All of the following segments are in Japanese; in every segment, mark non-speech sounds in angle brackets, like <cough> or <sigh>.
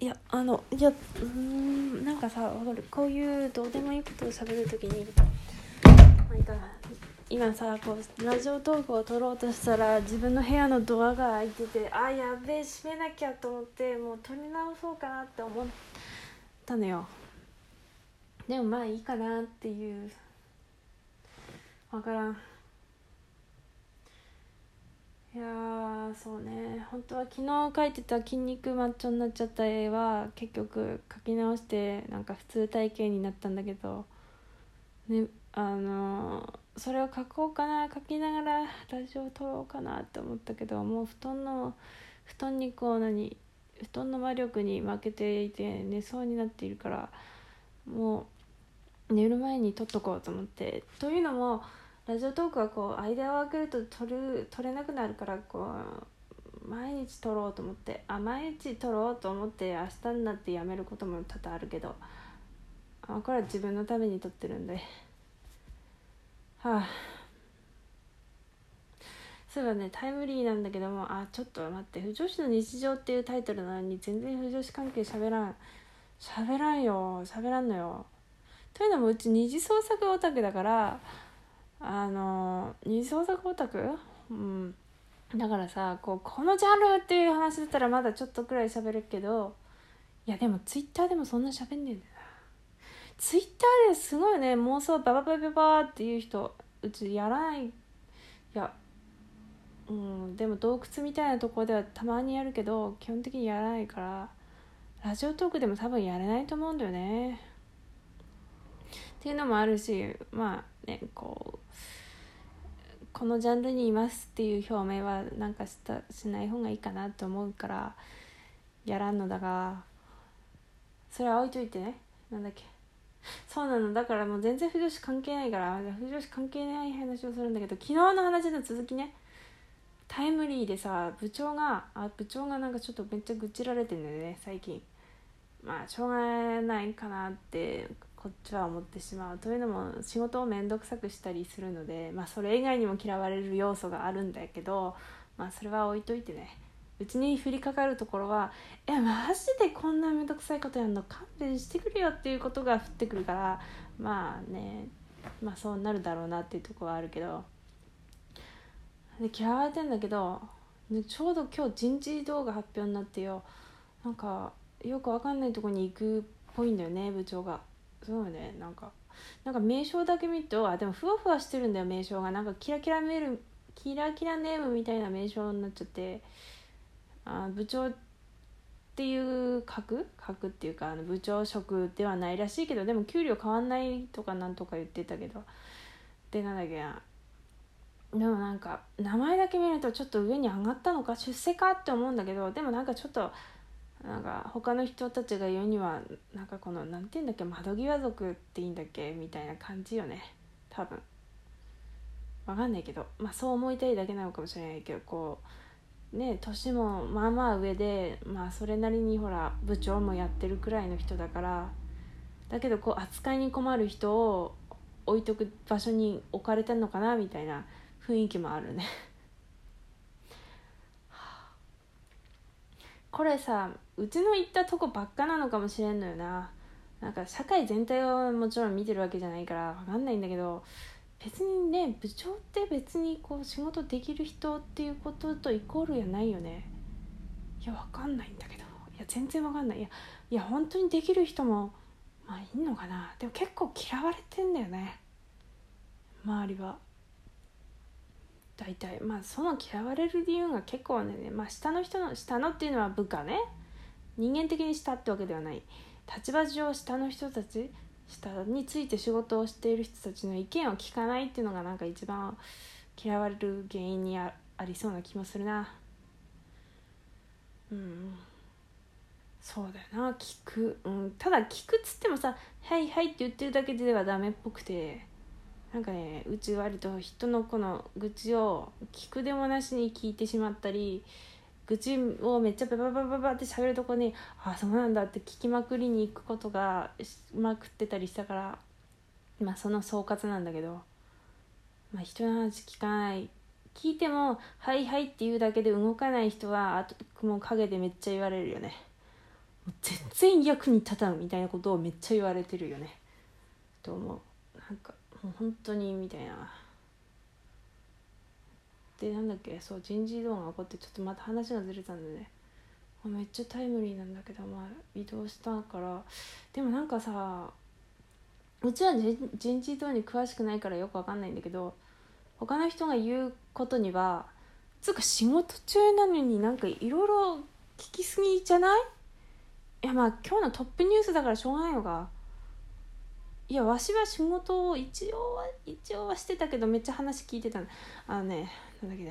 いやあのいやうんなんかさわかる。こういうどうでもいいことを喋るときになんか今さこうラジオトークを撮ろうとしたら自分の部屋のドアが開いててあやべえ閉めなきゃと思ってもう撮り直そうかなって思ったのよ。でもまあいいかなっていう。わからん。いやーそうね。本当は昨日描いてた筋肉マッチョになっちゃった絵は結局描き直してなんか普通体型になったんだけど。ねあのーそれを描こうかな描きながらラジオを撮ろうかなって思ったけどもう布団の布団にこう何布団の魔力に負けていて寝そうになっているからもう寝る前に撮っとこうと思って。というのもラジオトークはこう間を空けると撮る撮れなくなるからこう毎日撮ろうと思ってあ毎日撮ろうと思って明日になってやめることも多々あるけどあこれは自分のために撮ってるんで。はあ。そういえばねタイムリーなんだけどもあちょっと待って「不女子の日常」っていうタイトルなのに全然不女子関係喋らん。喋らんよ。喋らんのよ。というのもうち二次創作オタクだからあの二創作オタク？うん。だからさこうこのジャンルっていう話だったらまだちょっとくらい喋るけどいやでもツイッターでもそんな喋んねえんだよな。ツイッターですごいね妄想バババババっていう人うちやらない。いやうんでも洞窟みたいなところではたまにやるけど基本的にやらないからラジオトークでも多分やれないと思うんだよね。っていうのもあるしまあねこうこのジャンルにいますっていう表明はなんかしたしない方がいいかなと思うからやらんのだがそれは置いといてね。なんだっけ。そうなの。だからもう全然不女子関係ないから不女子関係ない話をするんだけど昨日の話の続きね。タイムリーでさ部長があ部長がなんかちょっとめっちゃ愚痴られてんだよね最近。まあしょうがないかなってこっちは思ってしまう。というのも仕事を面倒くさくしたりするのでまあそれ以外にも嫌われる要素があるんだけどまあそれは置いといてね。うちに降りかかるところは「えマジでこんな面倒くさいことやんの勘弁してくれよ」っていうことが降ってくるからまあねまあそうなるだろうなっていうとこはあるけど。で嫌われてんだけどちょうど今日人事動画発表になってよ。なんかよくわかんないとこに行くっぽいんだよね部長が。そうね。なんかなんか名称だけ見るとあでもふわふわしてるんだよ名称が。なんかキラキラメールキラキラネームみたいな名称になっちゃってあ部長っていう格格っていうかあの部長職ではないらしいけどでも給料変わんないとかなんとか言ってたけど。でなんだっけな。でもなんか名前だけ見るとちょっと上に上がったのか出世かって思うんだけどでもなんかちょっとなんか他の人たちが言うにはなんかこのなんて言うんだっけ窓際族っていいんだっけみたいな感じよね。多分。わかんないけど。まあそう思いたいだけなのかもしれないけどこうね年もまあまあ上でまあそれなりにほら部長もやってるくらいの人だから。だけどこう扱いに困る人を置いとく場所に置かれたのかなみたいな雰囲気もあるね。これさうちの行ったとこばっかなのかもしれんのよな。なんか社会全体をもちろん見てるわけじゃないから分かんないんだけど別にね部長って別にこう仕事できる人っていうこととイコールやないよね。いや分かんないんだけど。いや全然分かんない。いやいや本当にできる人もまあいんのかな。でも結構嫌われてんだよね。周りは。大体まあその嫌われる理由が結構ねまあ下の人の下のっていうのは部下ね。人間的に下ってわけではない。立場上下の人たち下について仕事をしている人たちの意見を聞かないっていうのがなんか一番嫌われる原因にありそうな気もするな。うん。そうだよな聞く、うん、ただ聞くっつってもさ「はいはい」って言ってるだけではダメっぽくて。なんかねうち割と人のこの愚痴を聞くでもなしに聞いてしまったり愚痴をめっちゃバババババって喋るとこにああそうなんだって聞きまくりに行くことがまくってたりしたからまあその総括なんだけどまあ人の話聞かない。聞いても「はいはい」って言うだけで動かない人はあともう陰でめっちゃ言われるよね。全然役に立たんみたいなことをめっちゃ言われてるよね。と思う。なんかもう本当にみたいな。でなんだっけそう人事異動が起こってちょっとまた話がずれたんでね。めっちゃタイムリーなんだけどまあ移動したから。でもなんかさうちは人事異動に詳しくないからよくわかんないんだけど他の人が言うことにはつうか仕事中なのになんかいろいろ聞きすぎじゃない？いやまあ今日のトップニュースだからしょうがないのか。いやわしは仕事を一応は一応はしてたけどめっちゃ話聞いてたの。あのねなんだっけな。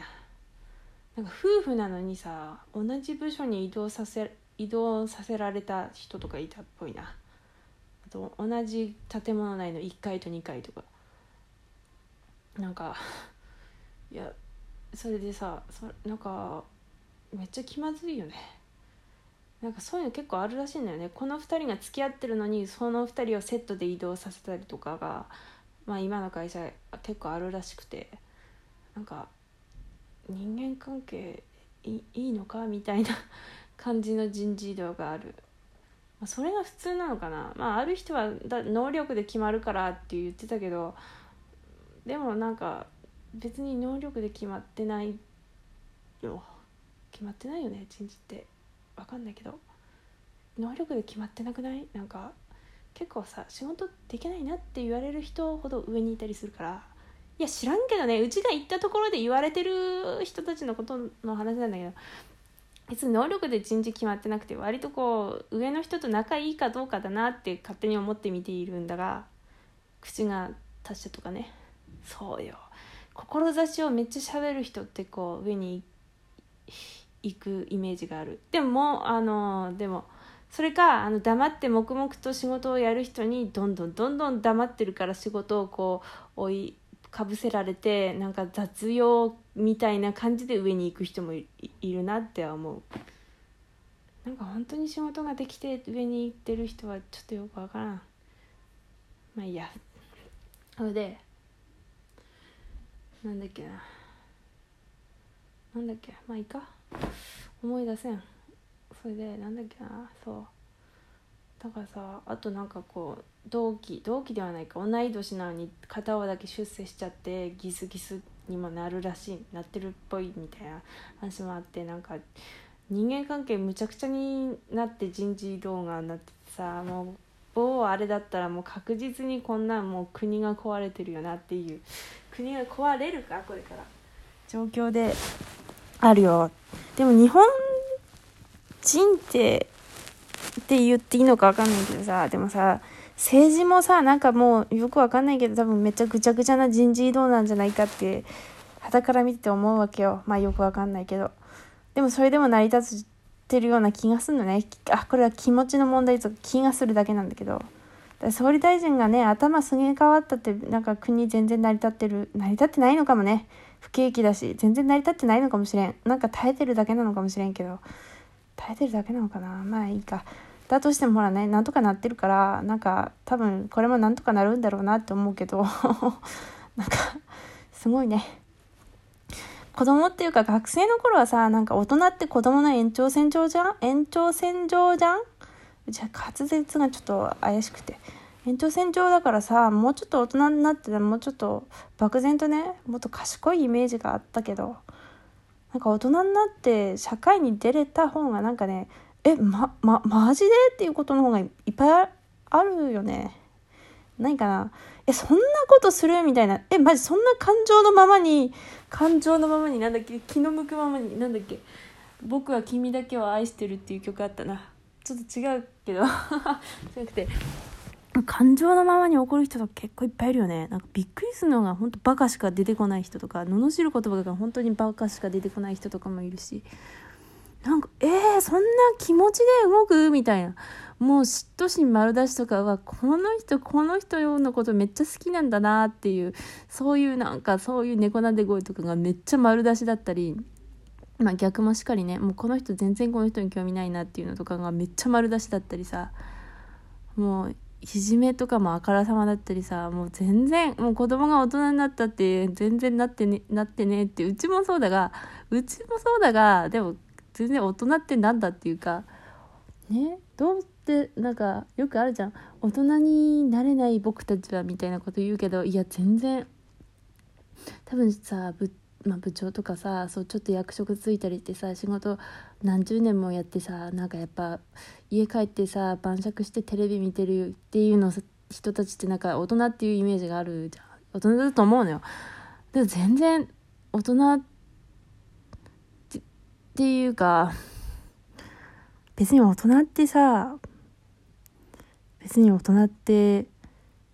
なんか夫婦なのにさ同じ部署に移動させ移動させられた人とかいたっぽいな。あと同じ建物内の1階と2階とか。なんかいやそれでさそなんかめっちゃ気まずいよね。なんかそういうの結構あるらしいんだよね。この2人が付き合ってるのにその2人をセットで移動させたりとかが、まあ、今の会社結構あるらしくて。なんか人間関係いいのかみたいな <laughs> 感じの人事異動がある、まあ、それが普通なのかな、まあ、ある人はだ能力で決まるからって言ってたけどでもなんか別に能力で決まってないよ。決まってないよね人事って。分かんないけど能力で決まってなくない？なんか結構さ仕事できないなって言われる人ほど上にいたりするからいや知らんけどねうちが行ったところで言われてる人たちのことの話なんだけど別に能力で人事決まってなくて割とこう上の人と仲いいかどうかだなって勝手に思って見ているんだが口が達者とかね。そうよ。志をめっちゃ喋る人ってこう上に行くイメージがある。でももあのでもそれかあの黙って黙々と仕事をやる人にどんどんどんどん黙ってるから仕事をこう追いかぶせられてなんか雑用みたいな感じで上に行く人もいるなって思う。なんか本当に仕事ができて上に行ってる人はちょっとよくわからん。まあいいや。それでなんだっけな。なんだっけ。まあいいか。思い出せん。それでなんだっけな。そう。だからさあとなんかこう同期同期ではないか。同い年なのに片方だけ出世しちゃってギスギスにもなるらしい。なってるっぽいみたいな話もあってなんか人間関係むちゃくちゃになって人事異動がなってさもう某あれだったらもう確実にこんなもう国が壊れてるよなっていう。国が壊れるか？これから。状況であるよ。でも日本人ってって言っていいのか分かんないけどさでもさ政治もさなんかもうよく分かんないけど多分めっちゃぐちゃぐちゃな人事異動なんじゃないかって肌から見てて思うわけよ。まあよく分かんないけど。でもそれでも成り立ってるような気がするのね。あこれは気持ちの問題とか気がするだけなんだけど。総理大臣がね頭すげ替わったってなんか国全然成り立ってる成り立ってないのかもね。不景気だし全然成り立ってないのかもしれん。なんか耐えてるだけなのかもしれんけど。耐えてるだけなのかな。まあいいか。だとしてもほらねなんとかなってるからなんか多分これもなんとかなるんだろうなって思うけど。<laughs> なんかすごいね。子供っていうか学生の頃はさなんか大人って子供の延長線上じゃん？延長線上じゃん？じゃ滑舌がちょっと怪しくて。延長線上だからさもうちょっと大人になってでもうちょっと漠然とねもっと賢いイメージがあったけどなんか大人になって社会に出れた方がなんかねえままマジで？っていうことの方がいっぱいあるよね。何かな。えそんなことするみたいな。えマジそんな感情のままに感情のままになんだっけ？気の向くままになんだっけ？僕は君だけを愛してるっていう曲あったな。ちょっと違うけど。じゃなくて。感情のままに怒る人とか結構いっぱいいるよね。なんかびっくりするのが本当バカしか出てこない人とか罵る言葉が本当にバカしか出てこない人とかもいるし。なんかえー、そんな気持ちで動く？みたいな。もう嫉妬心丸出しとかはこの人この人のことめっちゃ好きなんだなっていうそういうなんかそういう猫なで声とかがめっちゃ丸出しだったり。まあ逆もしかりねもうこの人全然この人に興味ないなっていうのとかがめっちゃ丸出しだったりさもういじめとかもあからさまだったりさもう全然もう子供が大人になったって全然なってねなってねってうちもそうだがうちもそうだがでも全然大人ってなんだっていうかねどうってなんかよくあるじゃん。大人になれない僕たちはみたいなこと言うけどいや全然多分さ部,、まあ、部長とかさそうちょっと役職ついたりってさ仕事何十年もやってさなんかやっぱ家帰ってさ晩酌してテレビ見てるっていうの人たちってなんか大人っていうイメージがあるじゃん。大人だと思うのよ。でも全然大人っていうか別に大人ってさ別に大人って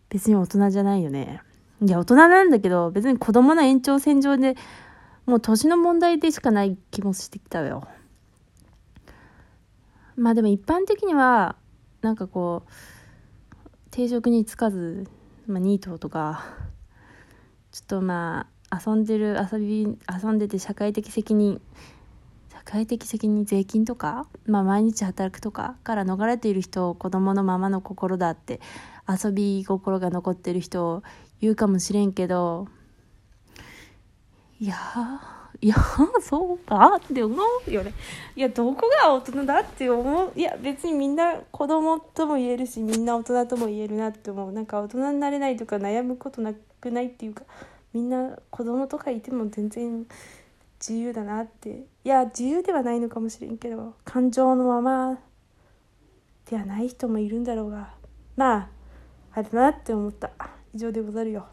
別に大人じゃないよね。いや大人なんだけど別に子供の延長線上でもう年の問題でしかない気もしてきたよ。まあでも一般的にはなんかこう定職に就かず、まあ、ニートとかちょっとまあ遊んでる遊び遊んでて社会的責任社会的責任税金とか、まあ、毎日働くとかから逃れている人を子供のままの心だって遊び心が残ってる人を言うかもしれんけどいやいやそうかって思うよね。いやどこが大人だって思う。いや別にみんな子供とも言えるしみんな大人とも言えるなって思う。なんか大人になれないとか悩むことなくないっていうかみんな子供とかいても全然自由だなって。いや自由ではないのかもしれんけど感情のままではない人もいるんだろうがまああるなって思った。以上でござるよ。